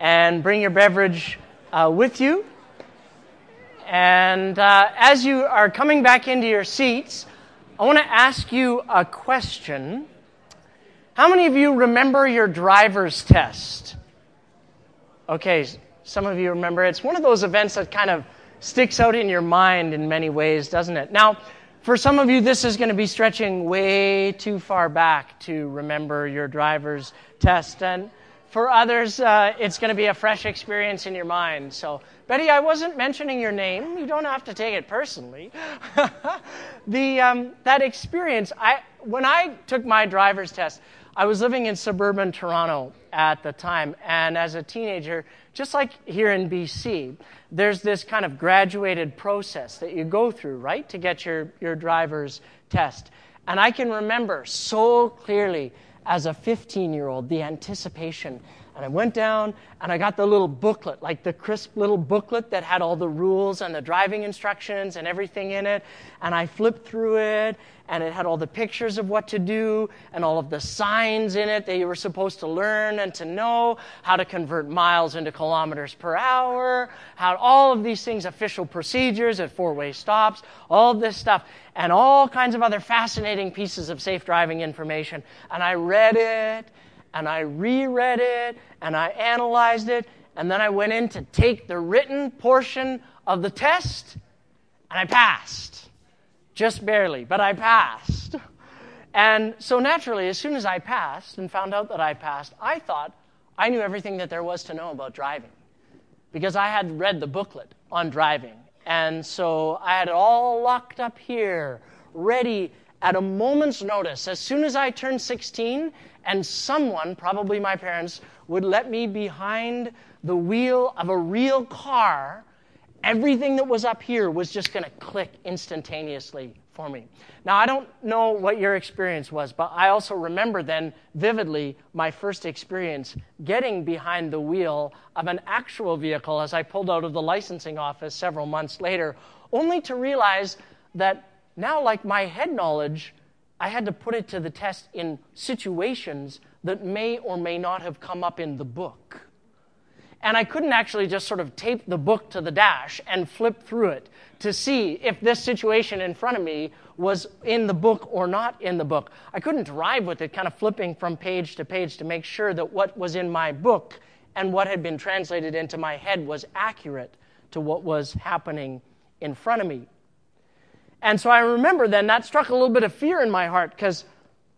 and bring your beverage uh, with you. And uh, as you are coming back into your seats, I want to ask you a question. How many of you remember your driver's test? Okay, some of you remember. It's one of those events that kind of sticks out in your mind in many ways, doesn't it? Now, for some of you, this is going to be stretching way too far back to remember your driver's test. And for others, uh, it's going to be a fresh experience in your mind. So, Betty, I wasn't mentioning your name. You don't have to take it personally. the, um, that experience, I, when I took my driver's test, I was living in suburban Toronto at the time. And as a teenager, just like here in BC, there's this kind of graduated process that you go through, right, to get your, your driver's test. And I can remember so clearly as a 15 year old the anticipation. And I went down and I got the little booklet, like the crisp little booklet that had all the rules and the driving instructions and everything in it. And I flipped through it and it had all the pictures of what to do and all of the signs in it that you were supposed to learn and to know how to convert miles into kilometers per hour, how all of these things, official procedures at four way stops, all of this stuff, and all kinds of other fascinating pieces of safe driving information. And I read it and I reread it and I analyzed it and then I went in to take the written portion of the test and I passed just barely, but I passed. And so naturally, as soon as I passed and found out that I passed, I thought I knew everything that there was to know about driving because I had read the booklet on driving. And so I had it all locked up here, ready at a moment's notice. As soon as I turned 16, and someone, probably my parents, would let me behind the wheel of a real car everything that was up here was just going to click instantaneously for me. Now, I don't know what your experience was, but I also remember then vividly my first experience getting behind the wheel of an actual vehicle as I pulled out of the licensing office several months later, only to realize that now, like my head knowledge, I had to put it to the test in situations that may or may not have come up in the book and I couldn't actually just sort of tape the book to the dash and flip through it to see if this situation in front of me was in the book or not in the book. I couldn't drive with it, kind of flipping from page to page to make sure that what was in my book and what had been translated into my head was accurate to what was happening in front of me. And so I remember then that struck a little bit of fear in my heart because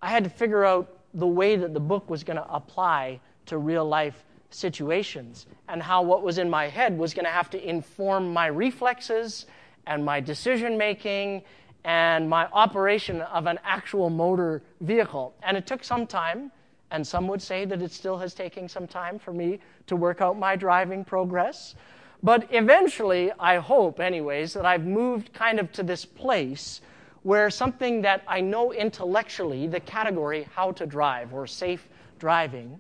I had to figure out the way that the book was going to apply to real life situations and how what was in my head was going to have to inform my reflexes and my decision making and my operation of an actual motor vehicle. And it took some time, and some would say that it still has taken some time for me to work out my driving progress. But eventually, I hope, anyways, that I've moved kind of to this place where something that I know intellectually, the category how to drive or safe driving,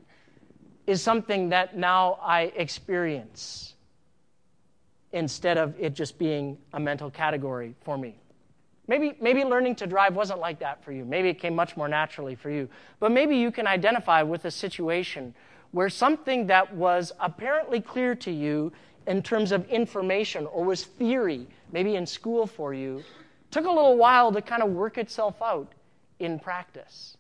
is something that now I experience instead of it just being a mental category for me. Maybe, maybe learning to drive wasn't like that for you. Maybe it came much more naturally for you. But maybe you can identify with a situation where something that was apparently clear to you in terms of information or was theory, maybe in school for you, took a little while to kind of work itself out in practice.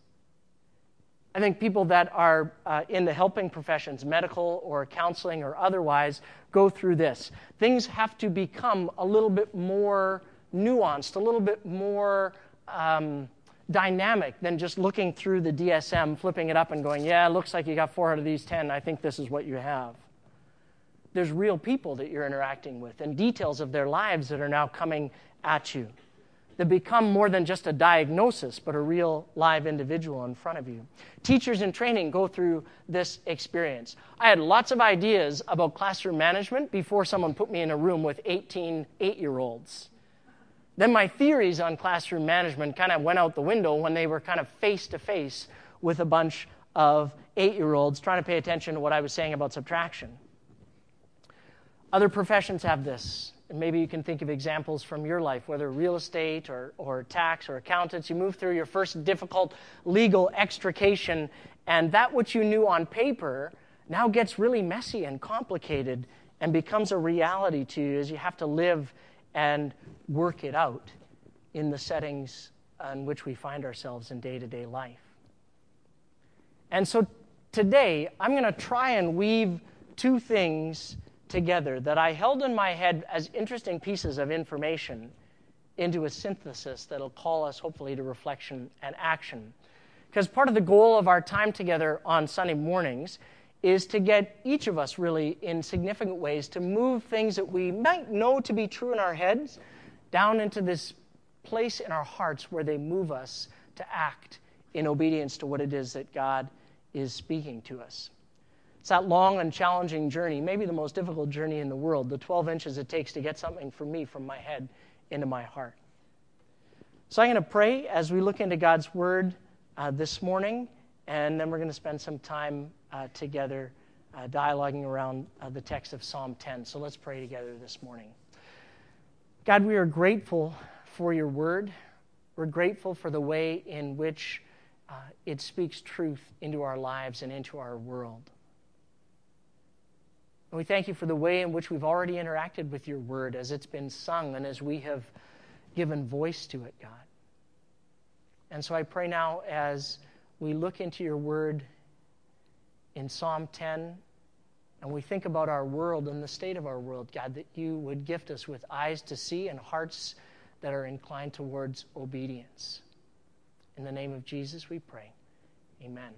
I think people that are uh, in the helping professions, medical or counseling or otherwise, go through this. Things have to become a little bit more nuanced, a little bit more um, dynamic than just looking through the DSM, flipping it up, and going, Yeah, looks like you got four out of these 10. I think this is what you have. There's real people that you're interacting with and details of their lives that are now coming at you that become more than just a diagnosis, but a real live individual in front of you. Teachers in training go through this experience. I had lots of ideas about classroom management before someone put me in a room with 18 eight year olds. Then my theories on classroom management kind of went out the window when they were kind of face to face with a bunch of eight year olds trying to pay attention to what I was saying about subtraction. Other professions have this. And maybe you can think of examples from your life, whether real estate or, or tax or accountants. You move through your first difficult legal extrication, and that which you knew on paper now gets really messy and complicated and becomes a reality to you as you have to live and work it out in the settings in which we find ourselves in day to day life. And so today, I'm going to try and weave two things together that I held in my head as interesting pieces of information into a synthesis that'll call us, hopefully, to reflection and action. Because part of the goal of our time together on Sunday mornings is to get each of us really in significant ways to move things that we might know to be true in our heads down into this place in our hearts where they move us to act in obedience to what it is that God is speaking to us. It's that long and challenging journey, maybe the most difficult journey in the world, the 12 inches it takes to get something from me from my head into my heart. So I'm going to pray as we look into God's Word uh, this morning, and then we're going to spend some time uh, together uh, dialoguing around uh, the text of Psalm 10. So let's pray together this morning. God, we are grateful for your Word. We're grateful for the way in which uh, it speaks truth into our lives and into our world. And we thank you for the way in which we've already interacted with your word as it's been sung and as we have given voice to it, God. And so I pray now as we look into your word in Psalm 10 and we think about our world and the state of our world, God, that you would gift us with eyes to see and hearts that are inclined towards obedience. In the name of Jesus, we pray. Amen.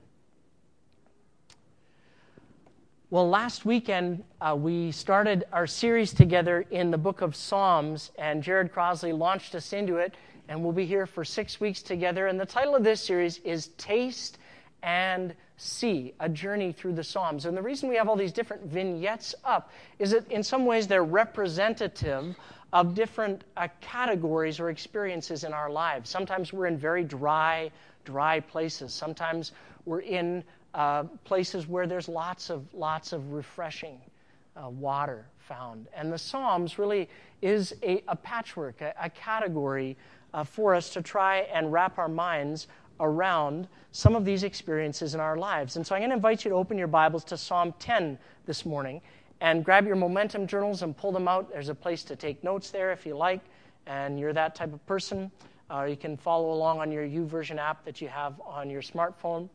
Well, last weekend uh, we started our series together in the book of Psalms, and Jared Crosley launched us into it, and we'll be here for six weeks together. And the title of this series is Taste and See A Journey Through the Psalms. And the reason we have all these different vignettes up is that in some ways they're representative of different uh, categories or experiences in our lives. Sometimes we're in very dry, dry places. Sometimes we're in uh, places where there's lots of lots of refreshing uh, water found. And the Psalms really is a, a patchwork, a, a category uh, for us to try and wrap our minds around some of these experiences in our lives. And so I'm going to invite you to open your Bibles to Psalm 10 this morning and grab your momentum journals and pull them out. There's a place to take notes there if you like, and you're that type of person. Uh, you can follow along on your YouVersion app that you have on your smartphone.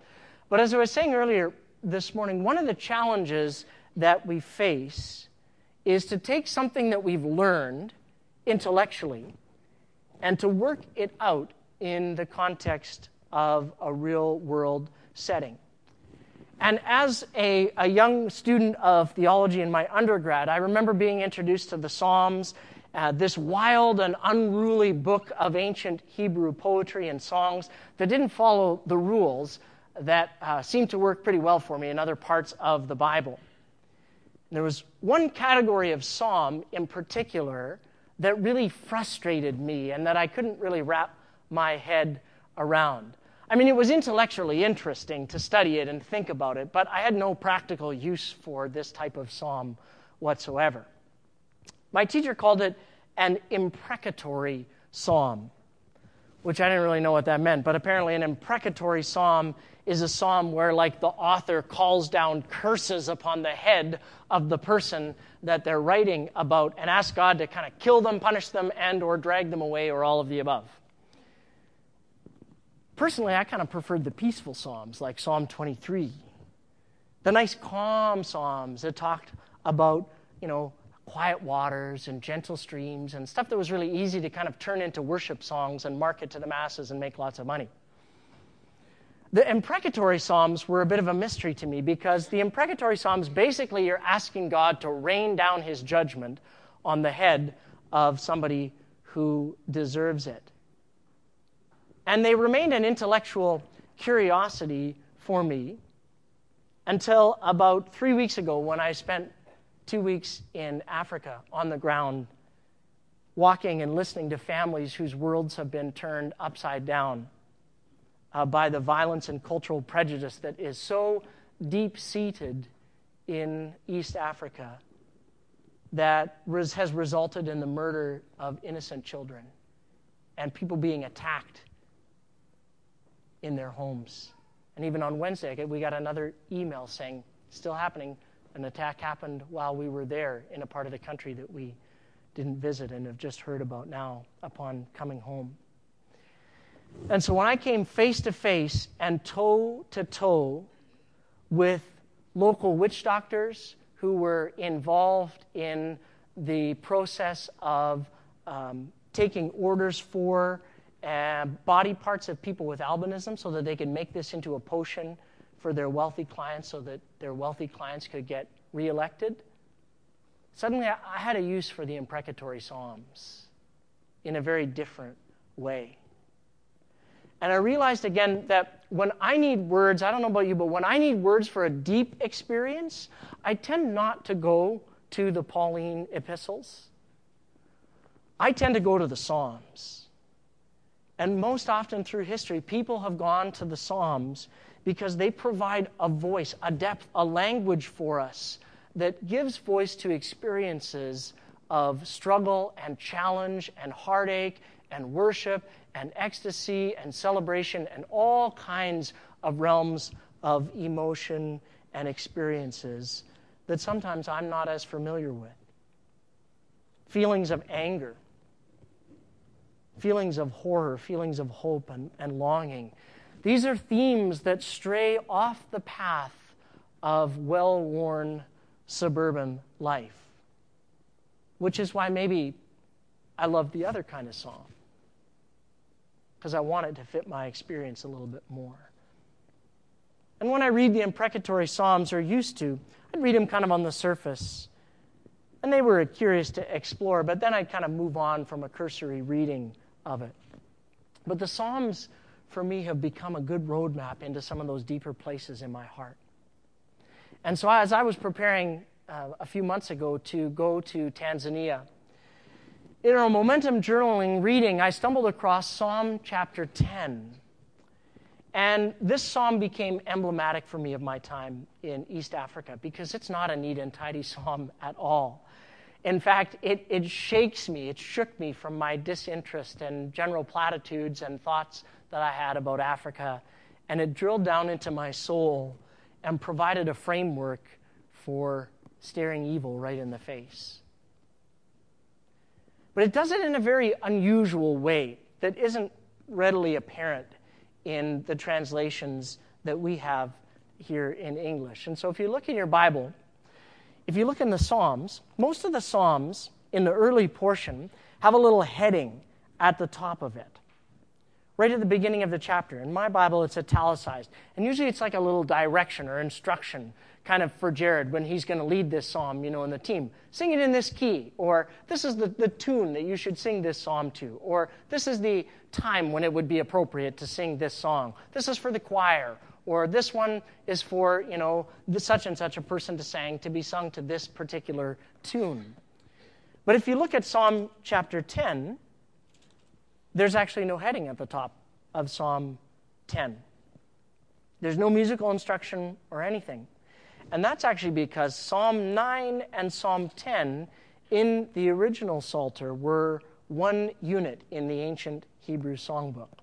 But as I was saying earlier this morning, one of the challenges that we face is to take something that we've learned intellectually and to work it out in the context of a real world setting. And as a, a young student of theology in my undergrad, I remember being introduced to the Psalms, uh, this wild and unruly book of ancient Hebrew poetry and songs that didn't follow the rules that uh, seemed to work pretty well for me in other parts of the Bible. And there was one category of psalm in particular that really frustrated me and that I couldn't really wrap my head around. I mean, it was intellectually interesting to study it and think about it, but I had no practical use for this type of psalm whatsoever. My teacher called it an imprecatory psalm, which I didn't really know what that meant, but apparently, an imprecatory psalm is a psalm where, like, the author calls down curses upon the head of the person that they're writing about and asks God to kind of kill them, punish them, and or drag them away, or all of the above. Personally, I kind of preferred the peaceful Psalms like Psalm 23. The nice, calm Psalms that talked about, you know, quiet waters and gentle streams and stuff that was really easy to kind of turn into worship songs and market to the masses and make lots of money. The imprecatory Psalms were a bit of a mystery to me because the imprecatory Psalms basically you're asking God to rain down his judgment on the head of somebody who deserves it. And they remained an intellectual curiosity for me until about three weeks ago when I spent two weeks in Africa on the ground, walking and listening to families whose worlds have been turned upside down uh, by the violence and cultural prejudice that is so deep seated in East Africa that res- has resulted in the murder of innocent children and people being attacked in their homes. And even on Wednesday, we got another email saying still happening. An attack happened while we were there in a part of the country that we didn't visit and have just heard about now upon coming home. And so when I came face to face and toe to toe with local witch doctors who were involved in the process of um, taking orders for uh, body parts of people with albinism so that they could make this into a potion for their wealthy clients so that their wealthy clients could get reelected. Suddenly, I, I had a use for the imprecatory Psalms in a very different way. And I realized again that when I need words, I don't know about you, but when I need words for a deep experience, I tend not to go to the Pauline epistles. I tend to go to the Psalms. And most often through history, people have gone to the Psalms because they provide a voice, a depth, a language for us that gives voice to experiences of struggle and challenge and heartache and worship and ecstasy and celebration and all kinds of realms of emotion and experiences that sometimes I'm not as familiar with. Feelings of anger, feelings of horror, feelings of hope and, and longing. These are themes that stray off the path of well worn suburban life, which is why maybe I love the other kind of song because I want it to fit my experience a little bit more. And when I read the imprecatory Psalms, or used to, I'd read them kind of on the surface. And they were curious to explore, but then I'd kind of move on from a cursory reading of it. But the Psalms, for me, have become a good roadmap into some of those deeper places in my heart. And so, as I was preparing uh, a few months ago to go to Tanzania, in our momentum journaling reading, I stumbled across Psalm chapter 10. And this psalm became emblematic for me of my time in East Africa because it's not a neat and tidy psalm at all. In fact, it, it shakes me, it shook me from my disinterest and general platitudes and thoughts that I had about Africa. And it drilled down into my soul and provided a framework for staring evil right in the face. But it does it in a very unusual way that isn't readily apparent in the translations that we have here in English. And so if you look in your Bible, if you look in the Psalms, most of the Psalms in the early portion have a little heading at the top of it, right at the beginning of the chapter. In my Bible, it's italicized. And usually it's like a little direction or instruction kind of for Jared when he's going to lead this psalm, you know, in the team. Sing it in this key, or this is the, the tune that you should sing this psalm to, or this is the time when it would be appropriate to sing this song. This is for the choir, or this one is for, you know, such and such a person to sing, to be sung to this particular tune. But if you look at Psalm chapter 10, there's actually no heading at the top of Psalm 10. There's no musical instruction or anything. And that's actually because Psalm 9 and Psalm 10 in the original Psalter were one unit in the ancient Hebrew songbook.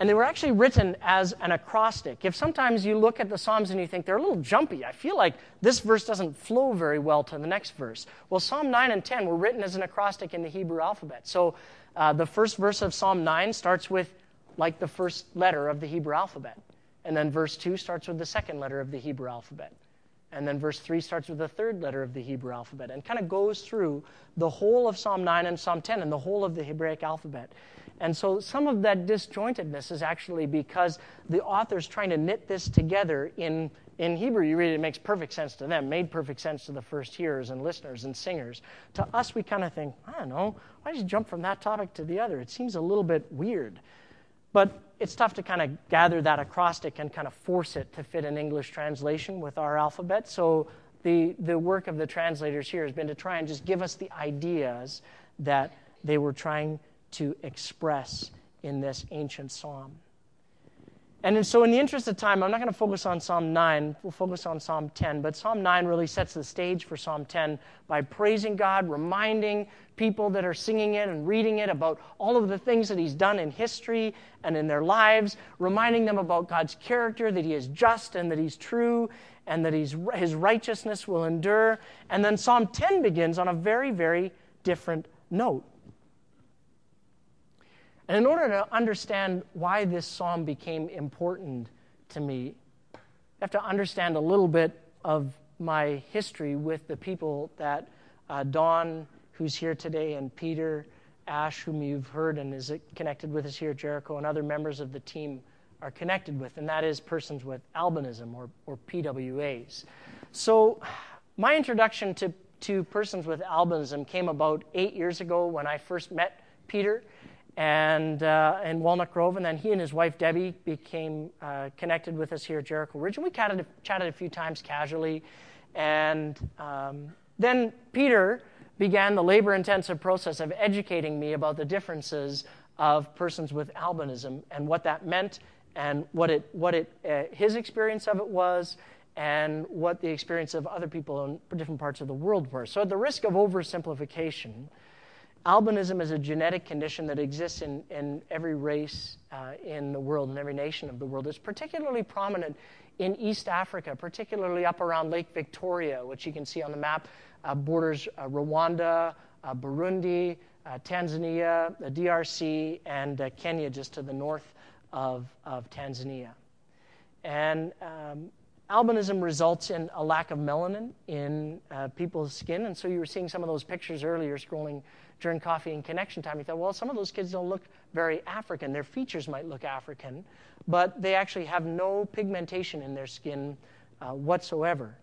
And they were actually written as an acrostic. If sometimes you look at the Psalms and you think they're a little jumpy, I feel like this verse doesn't flow very well to the next verse. Well, Psalm 9 and 10 were written as an acrostic in the Hebrew alphabet. So uh, the first verse of Psalm 9 starts with like the first letter of the Hebrew alphabet. And then verse 2 starts with the second letter of the Hebrew alphabet. And then verse 3 starts with the third letter of the Hebrew alphabet and kind of goes through the whole of Psalm 9 and Psalm 10 and the whole of the Hebraic alphabet. And so some of that disjointedness is actually because the author's trying to knit this together in, in Hebrew. You read it, it makes perfect sense to them, made perfect sense to the first hearers and listeners and singers. To us, we kind of think, I don't know, why did you jump from that topic to the other? It seems a little bit weird. But it's tough to kind of gather that acrostic and kind of force it to fit an English translation with our alphabet. So the, the work of the translators here has been to try and just give us the ideas that they were trying to express in this ancient psalm. And so, in the interest of time, I'm not going to focus on Psalm 9. We'll focus on Psalm 10. But Psalm 9 really sets the stage for Psalm 10 by praising God, reminding people that are singing it and reading it about all of the things that He's done in history and in their lives, reminding them about God's character, that He is just and that He's true and that he's, His righteousness will endure. And then Psalm 10 begins on a very, very different note. And in order to understand why this psalm became important to me, you have to understand a little bit of my history with the people that uh, Don, who's here today, and Peter, Ash, whom you've heard and is connected with us here at Jericho, and other members of the team are connected with, and that is persons with albinism or, or PWAs. So, my introduction to, to persons with albinism came about eight years ago when I first met Peter and uh, in Walnut Grove, and then he and his wife Debbie became uh, connected with us here at Jericho Ridge, and we chatted, chatted a few times casually, and um, then Peter began the labor-intensive process of educating me about the differences of persons with albinism and what that meant, and what it, what it, uh, his experience of it was, and what the experience of other people in different parts of the world were. So, at the risk of oversimplification, albinism is a genetic condition that exists in, in every race uh, in the world, in every nation of the world. It's particularly prominent in East Africa, particularly up around Lake Victoria, which you can see on the map, uh, borders uh, Rwanda, uh, Burundi, uh, Tanzania, the DRC, and uh, Kenya just to the north of, of Tanzania. And um, albinism results in a lack of melanin in people's skin, and so you were seeing some of those pictures earlier scrolling during coffee and connection time. You thought, well, some of those kids don't look very African. Their features might look African, but they actually have no pigmentation in their skin uh, whatsoever.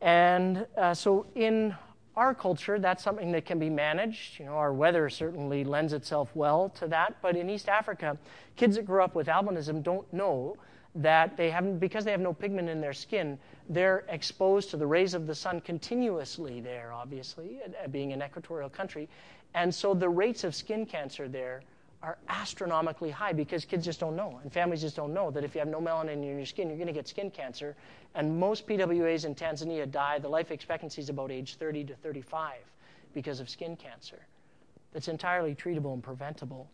And uh, so in our culture, that's something that can be managed. You know, our weather certainly lends itself well to that. But in East Africa, kids that grew up with albinism don't know that they haven't, because they have no pigment in their skin, they're exposed to the rays of the sun continuously there, obviously, uh, being an equatorial country. And so the rates of skin cancer there are astronomically high because kids just don't know. And families just don't know that if you have no melanin in your skin, you're going to get skin cancer. And most PWAs in Tanzania die, the life expectancy is about age 30 to 35 because of skin cancer. That's entirely treatable and preventable.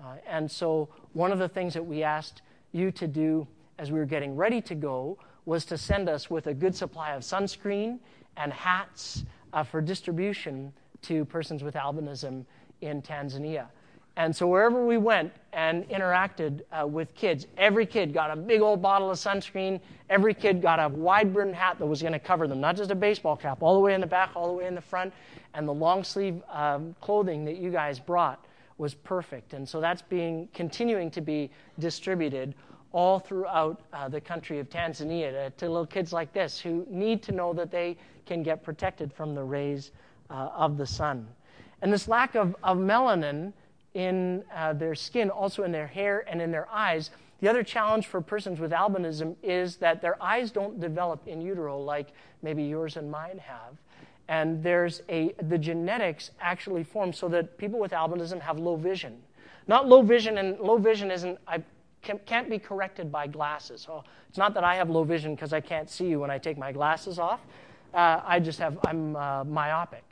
Uh, and so, one of the things that we asked you to do as we were getting ready to go was to send us with a good supply of sunscreen and hats uh, for distribution to persons with albinism in Tanzania. And so wherever we went and interacted uh, with kids, every kid got a big old bottle of sunscreen. Every kid got a wide brimmed hat that was going to cover them, not just a baseball cap, all the way in the back, all the way in the front. And the long sleeve um, clothing that you guys brought was perfect. And so that's being continuing to be distributed all throughout uh, the country of Tanzania to, to, little kids like this who need to know that they can get protected from the rays uh, of the sun. And this lack of, of melanin in uh, their skin, also in their hair and in their eyes. The other challenge for persons with albinism is that their eyes don't develop in utero like maybe yours and mine have. And there's a, the genetics actually form so that people with albinism have low vision. Not low vision, and low vision isn't, I can't be corrected by glasses. So it's not that I have low vision because I can't see you when I take my glasses off. Uh, I just have, I'm uh, myopic.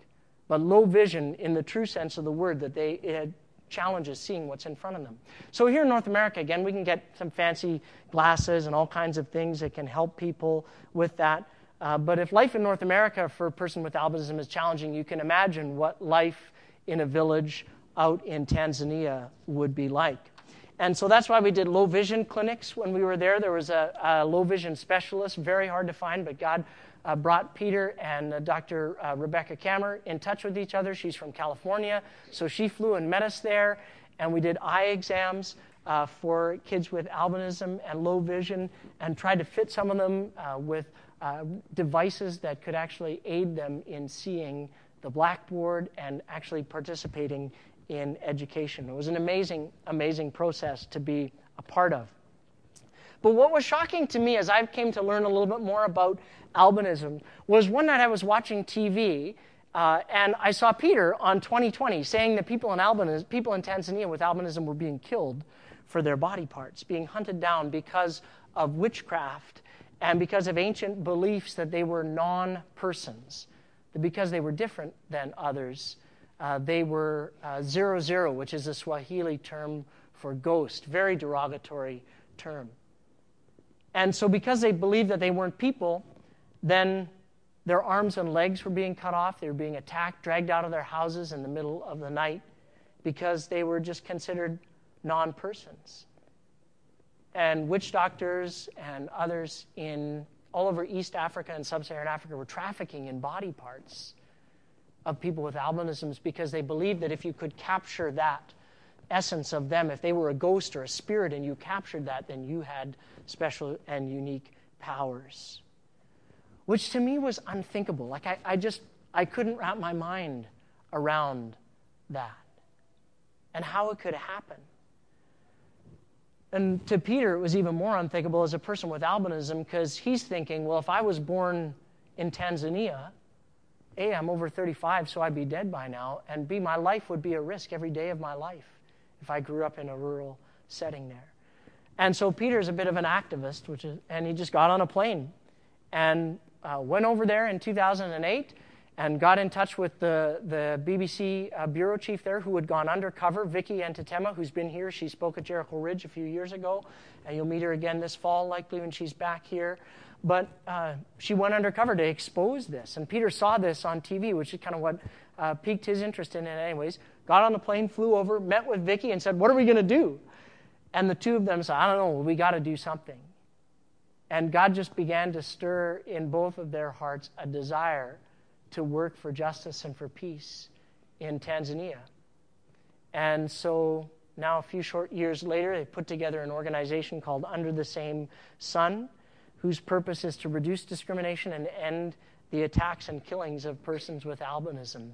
But low vision in the true sense of the word, that they, it challenges seeing what's in front of them. So here in North America, again, we can get some fancy glasses and all kinds of things that can help people with that. Uh, but if life in North America for a person with albinism is challenging, you can imagine what life in a village out in Tanzania would be like. And so that's why we did low vision clinics when we were there. There was a, a low vision specialist, very hard to find, but God uh, brought Peter and uh, Dr. Uh, Rebecca Kammer in touch with each other. She's from California, so she flew and met us there, and we did eye exams uh, for kids with albinism and low vision and tried to fit some of them uh, with uh, devices that could actually aid them in seeing the blackboard and actually participating in education. It was an amazing, amazing process to be a part of. But what was shocking to me as I came to learn a little bit more about albinism was one night I was watching TV uh, and I saw Peter on 2020 saying that people in, albinism, people in Tanzania with albinism were being killed for their body parts, being hunted down because of witchcraft and because of ancient beliefs that they were non persons, that because they were different than others, uh, they were uh, zeru zeru, which is a Swahili term for ghost, very derogatory term. And so, because they believed that they weren't people, then their arms and legs were being cut off. They were being attacked, dragged out of their houses in the middle of the night because they were just considered non persons. And witch doctors and others in all over East Africa and Sub Saharan Africa were trafficking in body parts of people with albinisms because they believed that if you could capture that essence of them, if they were a ghost or a spirit and you captured that, then you had special and unique powers which to me was unthinkable. Like, I, I just, I couldn't wrap my mind around that and how it could happen. And to Peter, it was even more unthinkable as a person with albinism because he's thinking, well, if I was born in Tanzania, A, I'm over 35, so I'd be dead by now, and B, my life would be a risk every day of my life if I grew up in a rural setting there. And so Peter's a bit of an activist, which is, and he just got on a plane and uh, went over there in 2008 and got in touch with the, the BBC uh, bureau chief there who had gone undercover, Vicky Ntetema, who's been here. She spoke at Jericho Ridge a few years ago, and you'll meet her again this fall, likely when she's back here. But uh, she went undercover to expose this, and Peter saw this on TV, which is kind of what uh, piqued his interest in it, anyways. Got on the plane, flew over, met with Vicky, and said, "What are we going to do?" And the two of them said, "I don't know. We got to do something." And God just began to stir in both of their hearts a desire to work for justice and for peace in Tanzania. And so now, a few short years later, they put together an organization called Under the Same Sun, whose purpose is to reduce discrimination and end the attacks and killings of persons with albinism.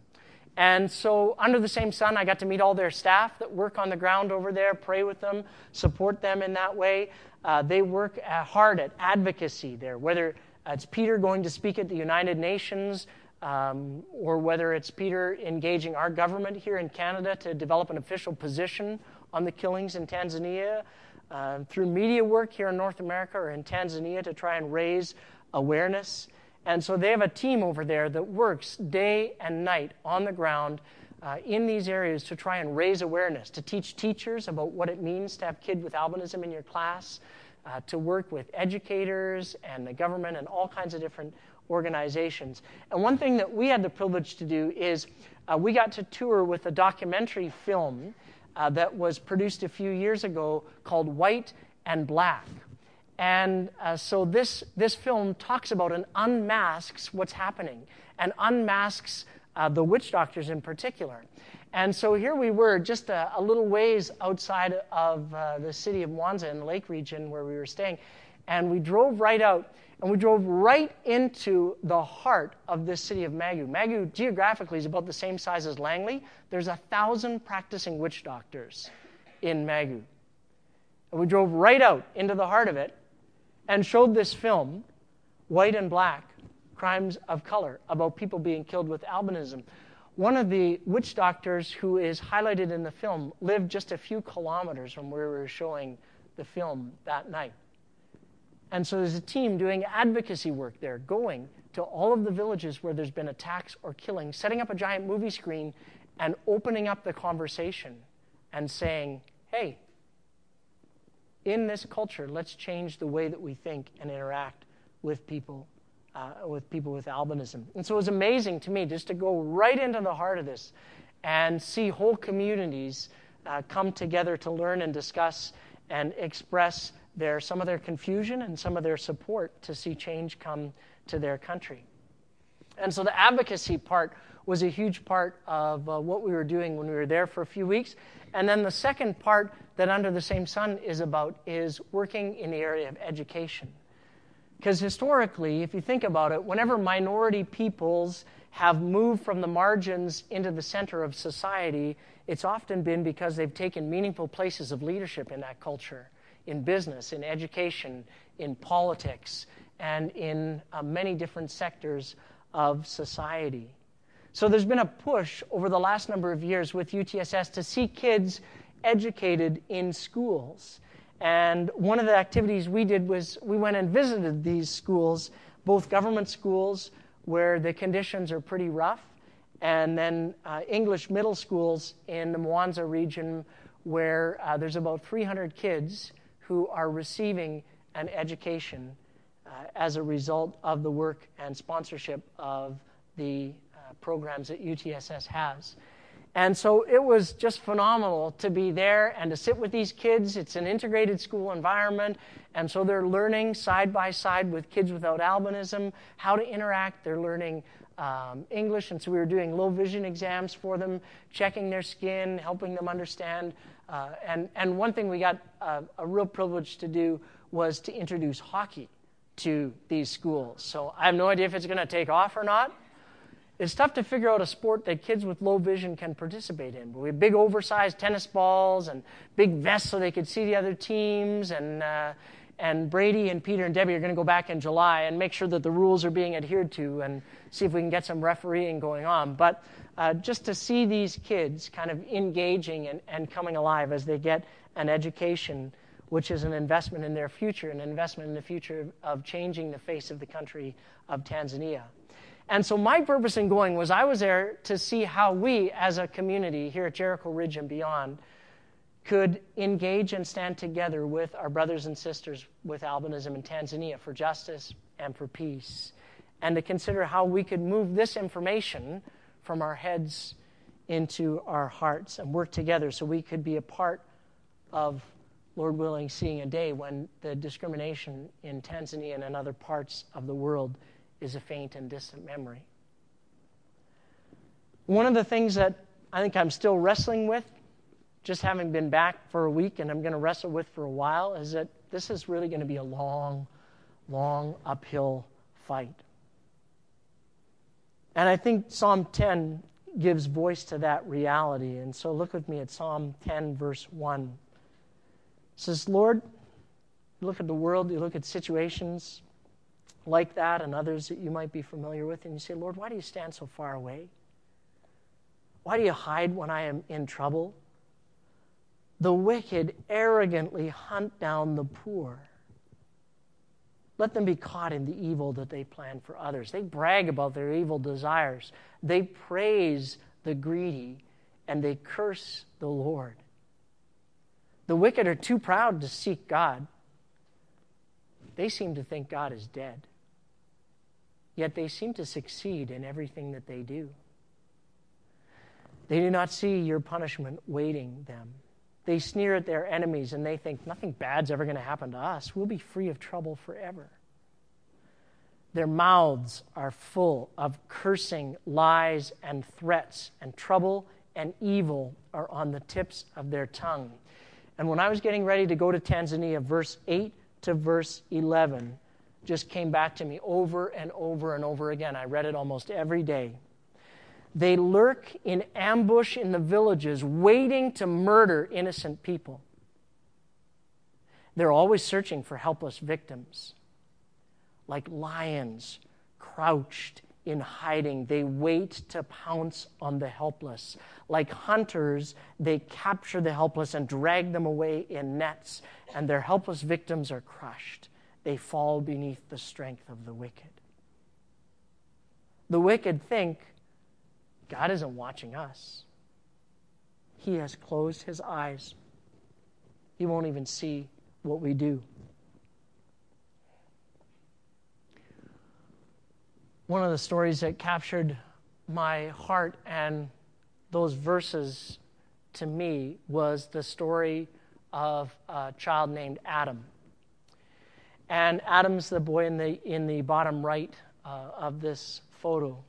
And so, under the same sun, I got to meet all their staff that work on the ground over there, pray with them, support them in that way. Uh, they work hard at advocacy there, whether it's Peter going to speak at the United Nations, um, or whether it's Peter engaging our government here in Canada to develop an official position on the killings in Tanzania, uh, through media work here in North America or in Tanzania to try and raise awareness. And so they have a team over there that works day and night on the ground uh, in these areas to try and raise awareness, to teach teachers about what it means to have kids with albinism in your class, uh, to work with educators and the government and all kinds of different organizations. And one thing that we had the privilege to do is uh, we got to tour with a documentary film uh, that was produced a few years ago called White and Black. And uh, so this, this film talks about and unmasks what's happening and unmasks uh, the witch doctors in particular. And so here we were, just a, a little ways outside of uh, the city of Mwanza in the lake region where we were staying. And we drove right out, and we drove right into the heart of this city of Magu. Magu, geographically, is about the same size as Langley. There's a thousand practicing witch doctors in Magu. And we drove right out into the heart of it, and showed this film, White and Black Crimes of Color, about people being killed with albinism. One of the witch doctors who is highlighted in the film lived just a few kilometers from where we were showing the film that night. And so there's a team doing advocacy work there, going to all of the villages where there's been attacks or killings, setting up a giant movie screen and opening up the conversation and saying, hey, in this culture, let's change the way that we think and interact with people, uh, with people with albinism. And so it was amazing to me just to go right into the heart of this and see whole communities uh, come together to learn and discuss and express their some of their confusion and some of their support to see change come to their country. And so the advocacy part was a huge part of uh, what we were doing when we were there for a few weeks. And then the second part that Under the Same Sun is about is working in the area of education. Because historically, if you think about it, whenever minority peoples have moved from the margins into the center of society, it's often been because they've taken meaningful places of leadership in that culture, in business, in education, in politics, and in uh, many different sectors of society. So there's been a push over the last number of years with UTSS to see kids educated in schools. And one of the activities we did was we went and visited these schools, both government schools where the conditions are pretty rough, and then uh, English middle schools in the Mwanza region where uh, there's about 300 kids who are receiving an education uh, as a result of the work and sponsorship of the uh, programs that UTSS has. And so it was just phenomenal to be there and to sit with these kids. It's an integrated school environment. And so they're learning side by side with kids without albinism how to interact. They're learning um, English. And so we were doing low vision exams for them, checking their skin, helping them understand. Uh, and, and one thing we got a, a real privilege to do was to introduce hockey to these schools. So I have no idea if it's going to take off or not. It's tough to figure out a sport that kids with low vision can participate in. But we have big oversized tennis balls and big vests so they could see the other teams. And, uh, and Brady and Peter and Debbie are going to go back in July and make sure that the rules are being adhered to and see if we can get some refereeing going on. But uh, just to see these kids kind of engaging and, and coming alive as they get an education, which is an investment in their future, an investment in the future of changing the face of the country of Tanzania. And so my purpose in going was I was there to see how we, as a community here at Jericho Ridge and beyond, could engage and stand together with our brothers and sisters with albinism in Tanzania for justice and for peace, and to consider how we could move this information from our heads into our hearts and work together so we could be a part of, Lord willing, seeing a day when the discrimination in Tanzania and in other parts of the world is a faint and distant memory. One of the things that I think I'm still wrestling with, just having been back for a week and I'm going to wrestle with for a while, is that this is really going to be a long, long uphill fight. And I think Psalm 10 gives voice to that reality. And so look with me at Psalm 10, verse 1. It says, Lord, you look at the world, you look at situations, like that and others that you might be familiar with, and you say, Lord, why do you stand so far away? Why do you hide when I am in trouble? The wicked arrogantly hunt down the poor. Let them be caught in the evil that they plan for others. They brag about their evil desires. They praise the greedy and they curse the Lord. The wicked are too proud to seek God. They seem to think God is dead. Yet they seem to succeed in everything that they do. They do not see your punishment waiting them. They sneer at their enemies and they think nothing bad's ever going to happen to us. We'll be free of trouble forever. Their mouths are full of cursing, lies, and threats, and trouble and evil are on the tips of their tongue. And when I was getting ready to go to Tanzania, verse 8 to verse 11 just came back to me over and over and over again. I read it almost every day. They lurk in ambush in the villages, waiting to murder innocent people. They're always searching for helpless victims. Like lions crouched in hiding, they wait to pounce on the helpless. Like hunters, they capture the helpless and drag them away in nets, and their helpless victims are crushed they fall beneath the strength of the wicked. The wicked think God isn't watching us. He has closed his eyes. He won't even see what we do. One of the stories that captured my heart and those verses to me was the story of a child named Adam. And Adam's the boy in the, in the bottom right uh, of this photo.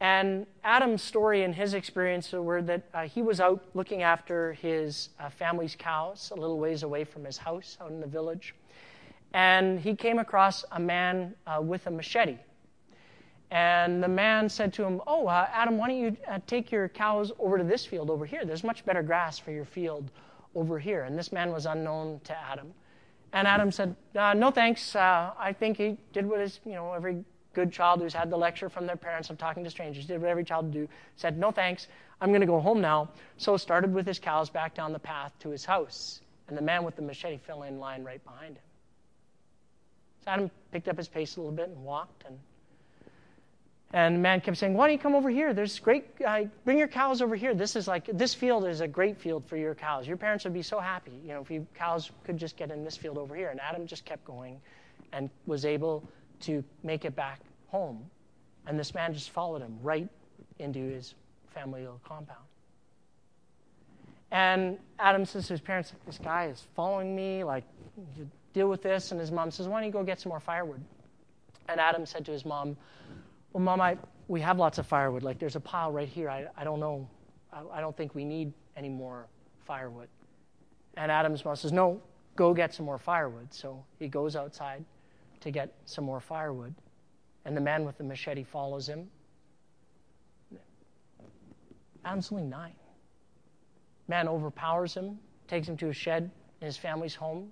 And Adam's story and his experience were that uh, he was out looking after his uh, family's cows a little ways away from his house out in the village. And he came across a man uh, with a machete. And the man said to him, Oh, uh, Adam, why don't you uh, take your cows over to this field over here? There's much better grass for your field over here. And this man was unknown to Adam. And Adam said, uh, No thanks. I think he did what his, you know, every good child who's had the lecture from their parents of talking to strangers, did what every child would do, said, No thanks, I'm going to go home now. So started with his cows back down the path to his house. And the man with the machete fell in line right behind him. So Adam picked up his pace a little bit and walked. And, and the man kept saying, Why don't you come over here? There's great, uh, bring your cows over here. This is like, this field is a great field for your cows. Your parents would be so happy, you know, if you cows could just get in this field over here. And Adam just kept going and was able to make it back home. And this man just followed him right into his family compound. And Adam says to his parents, This guy is following me, like, deal with this. And his mom says, Why don't you go get some more firewood? And Adam said to his mom, Well, mom, I, we have lots of firewood. Like, there's a pile right here. I, I don't know. I, I don't think we need any more firewood. And Adam's mom says, No, go get some more firewood. So he goes outside to get some more firewood. And the man with the machete follows him. Adam's only nine. Man overpowers him, takes him to a shed in his family's home,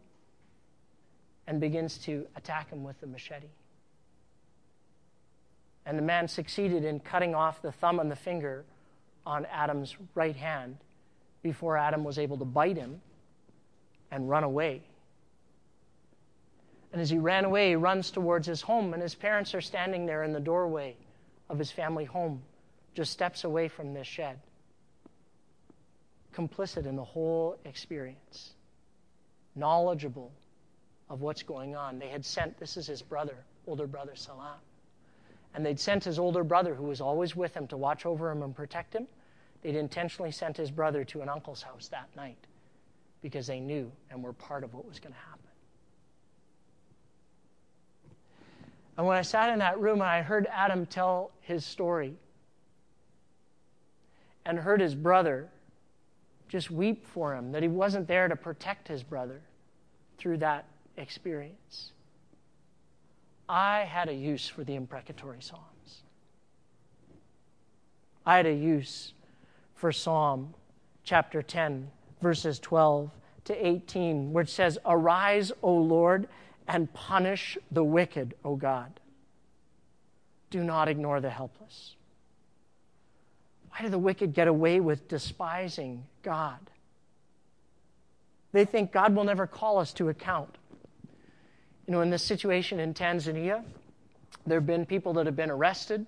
and begins to attack him with the machete. And the man succeeded in cutting off the thumb and the finger on Adam's right hand before Adam was able to bite him and run away. And as he ran away, he runs towards his home, and his parents are standing there in the doorway of his family home, just steps away from this shed complicit in the whole experience, knowledgeable of what's going on. They had sent, this is his brother, older brother Salam. And they'd sent his older brother, who was always with him, to watch over him and protect him. They'd intentionally sent his brother to an uncle's house that night because they knew and were part of what was going to happen. And when I sat in that room and I heard Adam tell his story and heard his brother just weep for him that he wasn't there to protect his brother through that experience. I had a use for the imprecatory Psalms. I had a use for Psalm chapter 10, verses 12 to 18, which says, Arise, O Lord, and punish the wicked, O God. Do not ignore the helpless. Why do the wicked get away with despising God? They think God will never call us to account. You know, in this situation in Tanzania, there have been people that have been arrested,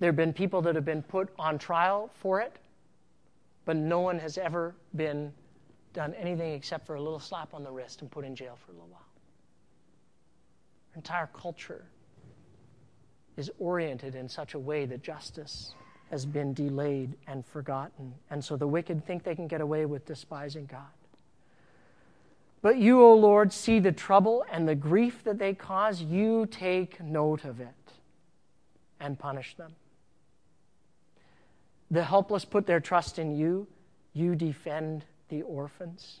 there have been people that have been put on trial for it, but no one has ever been done anything except for a little slap on the wrist and put in jail for a little while. Our entire culture is oriented in such a way that justice has been delayed and forgotten. And so the wicked think they can get away with despising God. But you, O Lord, see the trouble and the grief that they cause. You take note of it and punish them. The helpless put their trust in you. You defend the orphans.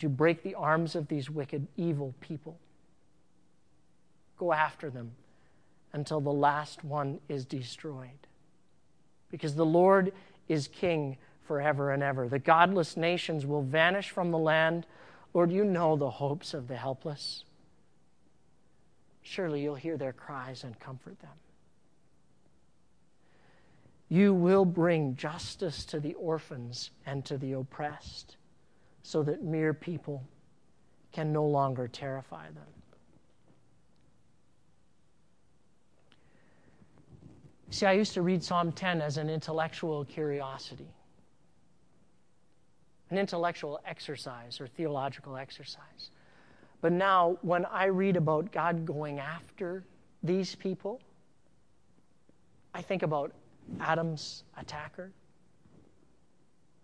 To break the arms of these wicked, evil people. Go after them until the last one is destroyed. Because the Lord is king forever and ever. The godless nations will vanish from the land. Lord, you know the hopes of the helpless. Surely you'll hear their cries and comfort them. You will bring justice to the orphans and to the oppressed so that mere people can no longer terrify them. See, I used to read Psalm 10 as an intellectual curiosity, an intellectual exercise or theological exercise. But now, when I read about God going after these people, I think about Adam's attacker.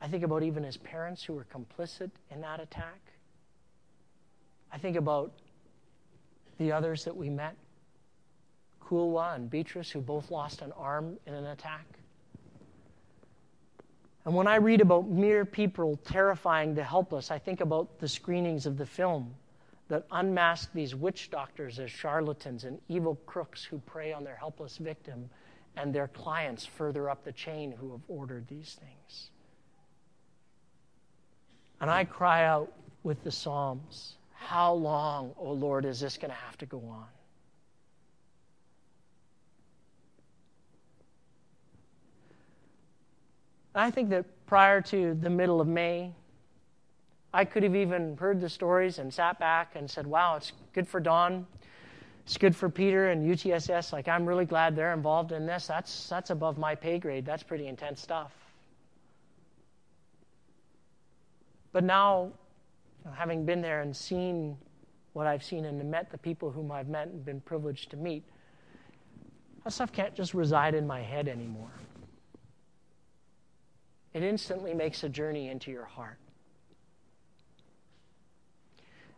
I think about even his parents who were complicit in that attack. I think about the others that we met Kulwa and Beatrice, who both lost an arm in an attack. And when I read about mere people terrifying the helpless, I think about the screenings of the film that unmask these witch doctors as charlatans and evil crooks who prey on their helpless victim and their clients further up the chain who have ordered these things. And I cry out with the Psalms, How long, O Lord, is this going to have to go on? I think that prior to the middle of May, I could have even heard the stories and sat back and said, wow, it's good for Don. It's good for Peter and UTSS. Like, I'm really glad they're involved in this. That's, that's above my pay grade. That's pretty intense stuff. But now, having been there and seen what I've seen and met the people whom I've met and been privileged to meet, that stuff can't just reside in my head anymore. It instantly makes a journey into your heart.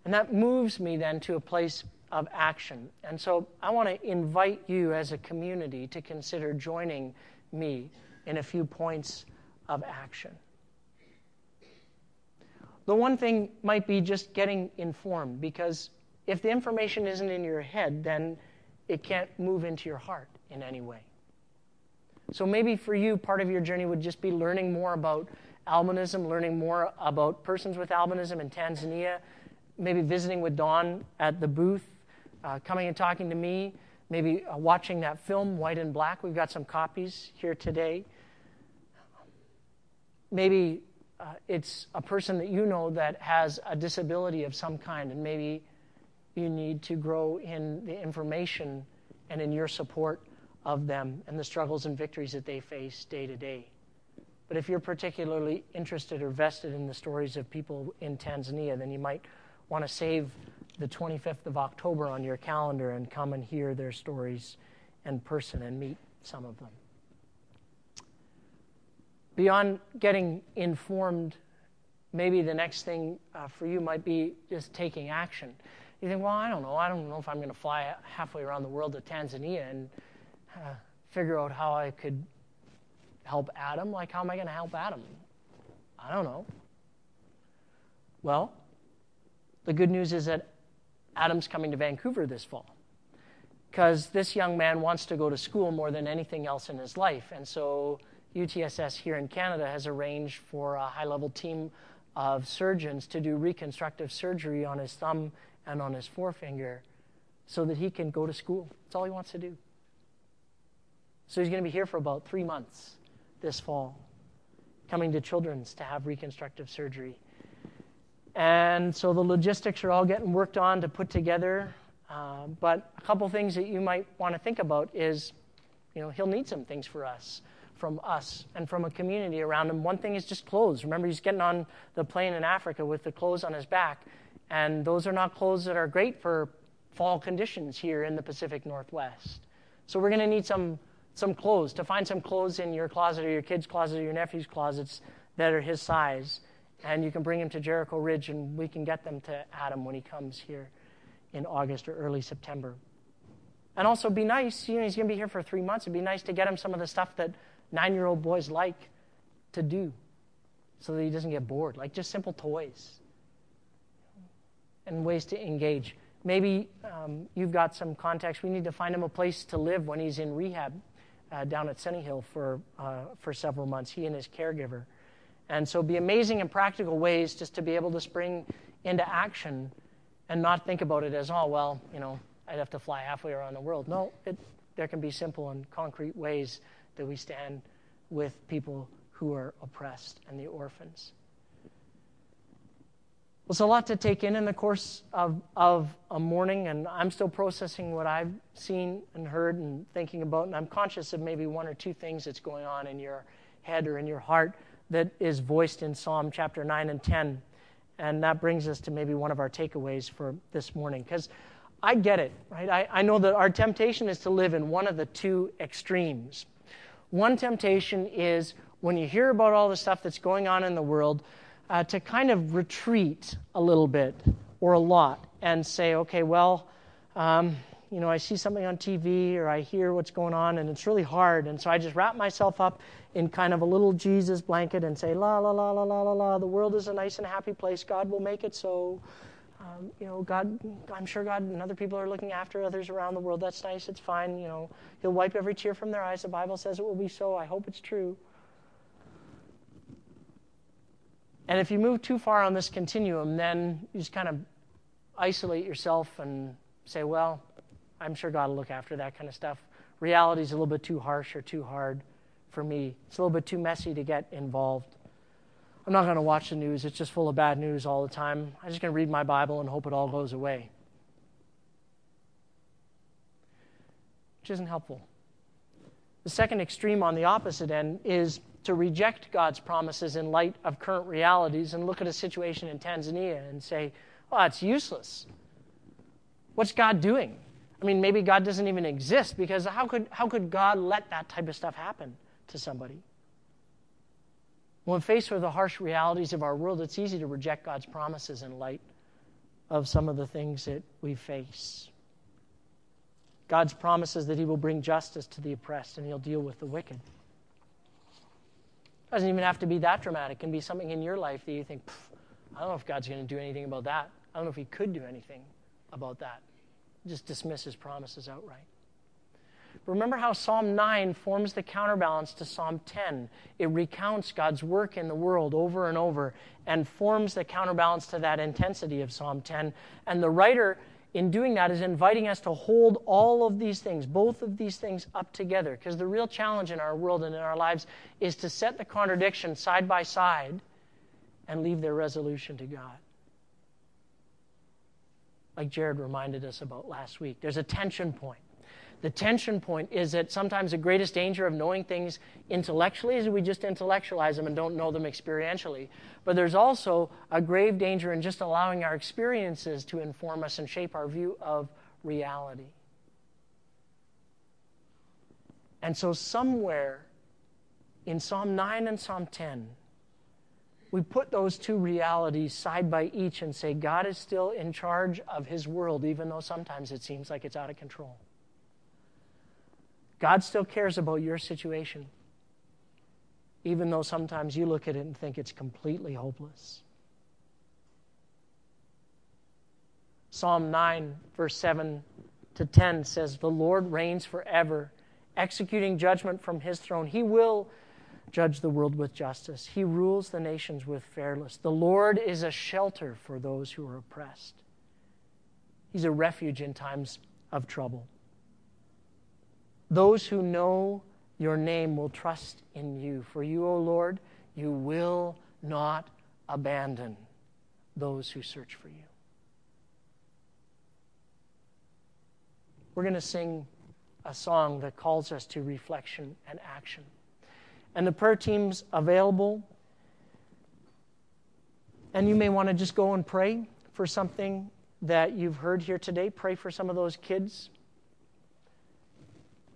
And that moves me then to a place of action. And so I want to invite you as a community to consider joining me in a few points of action. The one thing might be just getting informed because if the information isn't in your head, then it can't move into your heart in any way. So maybe for you, part of your journey would just be learning more about albinism, learning more about persons with albinism in Tanzania, maybe visiting with Don at the booth, uh, coming and talking to me, maybe uh, watching that film, White and Black. We've got some copies here today. Maybe uh, it's a person that you know that has a disability of some kind, and maybe you need to grow in the information and in your support of them and the struggles and victories that they face day to day. But if you're particularly interested or vested in the stories of people in Tanzania, then you might want to save the 25th of October on your calendar and come and hear their stories in person and meet some of them beyond getting informed, maybe the next thing uh, for you might be just taking action. You think, well, I don't know. I don't know if I'm going to fly halfway around the world to Tanzania and uh, figure out how I could help Adam. Like, how am I going to help Adam? I don't know. Well, the good news is that Adam's coming to Vancouver this fall because this young man wants to go to school more than anything else in his life. And so UTSS here in Canada has arranged for a high level team of surgeons to do reconstructive surgery on his thumb and on his forefinger so that he can go to school. That's all he wants to do. So he's going to be here for about three months this fall, coming to Children's to have reconstructive surgery. And so the logistics are all getting worked on to put together. Uh, but a couple things that you might want to think about is, you know, he'll need some things for us from us and from a community around him. One thing is just clothes. Remember, he's getting on the plane in Africa with the clothes on his back, and those are not clothes that are great for fall conditions here in the Pacific Northwest. So we're going to need some some clothes to find some clothes in your closet or your kid's closet or your nephew's closets that are his size, and you can bring him to Jericho Ridge, and we can get them to Adam when he comes here in August or early September. And also be nice. You know, he's going to be here for three months. It'd be nice to get him some of the stuff that nine year old boys like to do so that he doesn't get bored, like just simple toys and ways to engage. Maybe um, you've got some context. We need to find him a place to live when he's in rehab uh, down at Sunny Hill for, uh, for several months, he and his caregiver. And so, be amazing and practical ways just to be able to spring into action and not think about it as, oh, well, you know, I'd have to fly halfway around the world. No, it, there can be simple and concrete ways that we stand with people who are oppressed and the orphans. Well, it's a lot to take in in the course of, of a morning, and I'm still processing what I've seen and heard and thinking about, and I'm conscious of maybe one or two things that's going on in your head or in your heart that is voiced in Psalm chapter 9 and 10. And that brings us to maybe one of our takeaways for this morning. Because I get it, right? I, I know that our temptation is to live in one of the two extremes. One temptation is when you hear about all the stuff that's going on in the world, uh, to kind of retreat a little bit or a lot and say, okay, well, um, you know, I see something on TV or I hear what's going on and it's really hard. And so I just wrap myself up in kind of a little Jesus blanket and say, la, la, la, la, la, la, la, the world is a nice and happy place. God will make it so um, you know, God, I'm sure God and other people are looking after others around the world. That's nice. It's fine. You know, He'll wipe every tear from their eyes. The Bible says it will be so. I hope it's true. And if you move too far on this continuum, then you just kind of isolate yourself and say, well, I'm sure God will look after that kind of stuff. Reality is a little bit too harsh or too hard for me. It's a little bit too messy to get involved. I'm not going to watch the news, it's just full of bad news all the time. I'm just going to read my Bible and hope it all goes away. Which isn't helpful. The second extreme on the opposite end is to reject God's promises in light of current realities and look at a situation in Tanzania and say, oh, it's useless. What's God doing? I mean, maybe God doesn't even exist because how could, how could God let that type of stuff happen to somebody? When faced with the harsh realities of our world, it's easy to reject God's promises in light of some of the things that we face. God's promises that He will bring justice to the oppressed and He'll deal with the wicked. Doesn't even have to be that dramatic. It can be something in your life that you think, I don't know if God's going to do anything about that. I don't know if He could do anything about that. Just dismiss His promises outright. Remember how Psalm 9 forms the counterbalance to Psalm 10. It recounts God's work in the world over and over and forms the counterbalance to that intensity of Psalm 10. And the writer in doing that is inviting us to hold all of these things, both of these things up together. Because the real challenge in our world and in our lives is to set the contradiction side by side and leave their resolution to God. Like Jared reminded us about last week, there's a tension point. The tension point is that sometimes the greatest danger of knowing things intellectually is we just intellectualize them and don't know them experientially. But there's also a grave danger in just allowing our experiences to inform us and shape our view of reality. And so, somewhere in Psalm 9 and Psalm 10, we put those two realities side by each and say, God is still in charge of his world, even though sometimes it seems like it's out of control. God still cares about your situation, even though sometimes you look at it and think it's completely hopeless. Psalm 9, verse 7 to 10 says, The Lord reigns forever, executing judgment from his throne. He will judge the world with justice. He rules the nations with fairness. The Lord is a shelter for those who are oppressed. He's a refuge in times of trouble. Those who know your name will trust in you. For you, O Lord, you will not abandon those who search for you. We're going to sing a song that calls us to reflection and action. And the prayer team's available. And you may want to just go and pray for something that you've heard here today. Pray for some of those kids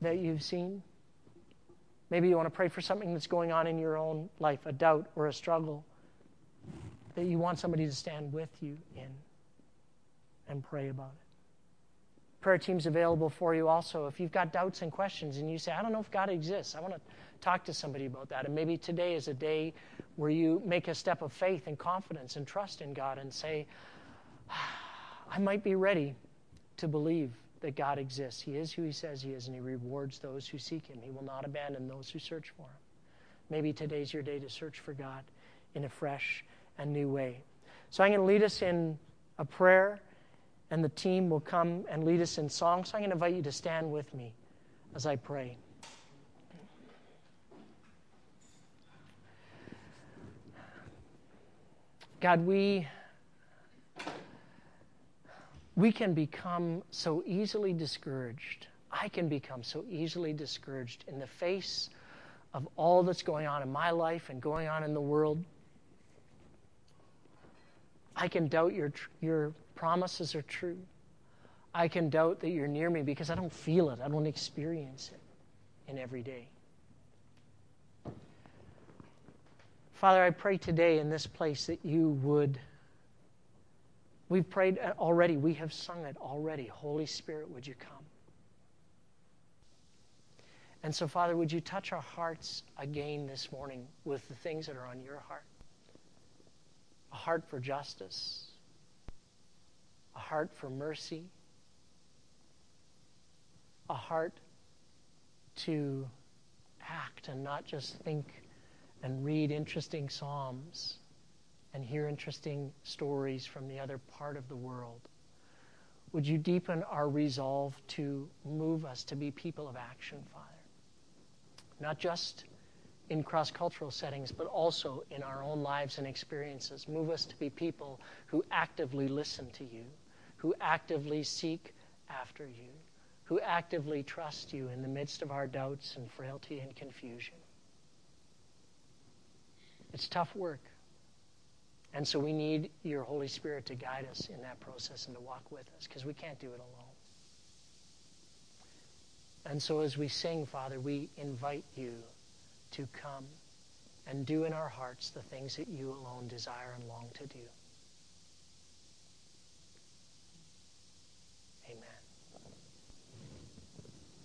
that you've seen. Maybe you want to pray for something that's going on in your own life, a doubt or a struggle that you want somebody to stand with you in and pray about it. Prayer team's available for you also. If you've got doubts and questions and you say, I don't know if God exists, I want to talk to somebody about that. And maybe today is a day where you make a step of faith and confidence and trust in God and say, ah, I might be ready to believe that God exists. He is who He says He is, and He rewards those who seek Him. He will not abandon those who search for Him. Maybe today's your day to search for God in a fresh and new way. So I'm going to lead us in a prayer, and the team will come and lead us in song. So I'm going to invite you to stand with me as I pray. God, we we can become so easily discouraged. I can become so easily discouraged in the face of all that's going on in my life and going on in the world. I can doubt your, your promises are true. I can doubt that you're near me because I don't feel it, I don't experience it in every day. Father, I pray today in this place that you would We've prayed already. We have sung it already. Holy Spirit, would you come? And so, Father, would you touch our hearts again this morning with the things that are on your heart? A heart for justice, a heart for mercy, a heart to act and not just think and read interesting Psalms and hear interesting stories from the other part of the world. Would you deepen our resolve to move us to be people of action, Father? Not just in cross cultural settings, but also in our own lives and experiences. Move us to be people who actively listen to you, who actively seek after you, who actively trust you in the midst of our doubts and frailty and confusion. It's tough work. And so we need your Holy Spirit to guide us in that process and to walk with us because we can't do it alone. And so as we sing, Father, we invite you to come and do in our hearts the things that you alone desire and long to do.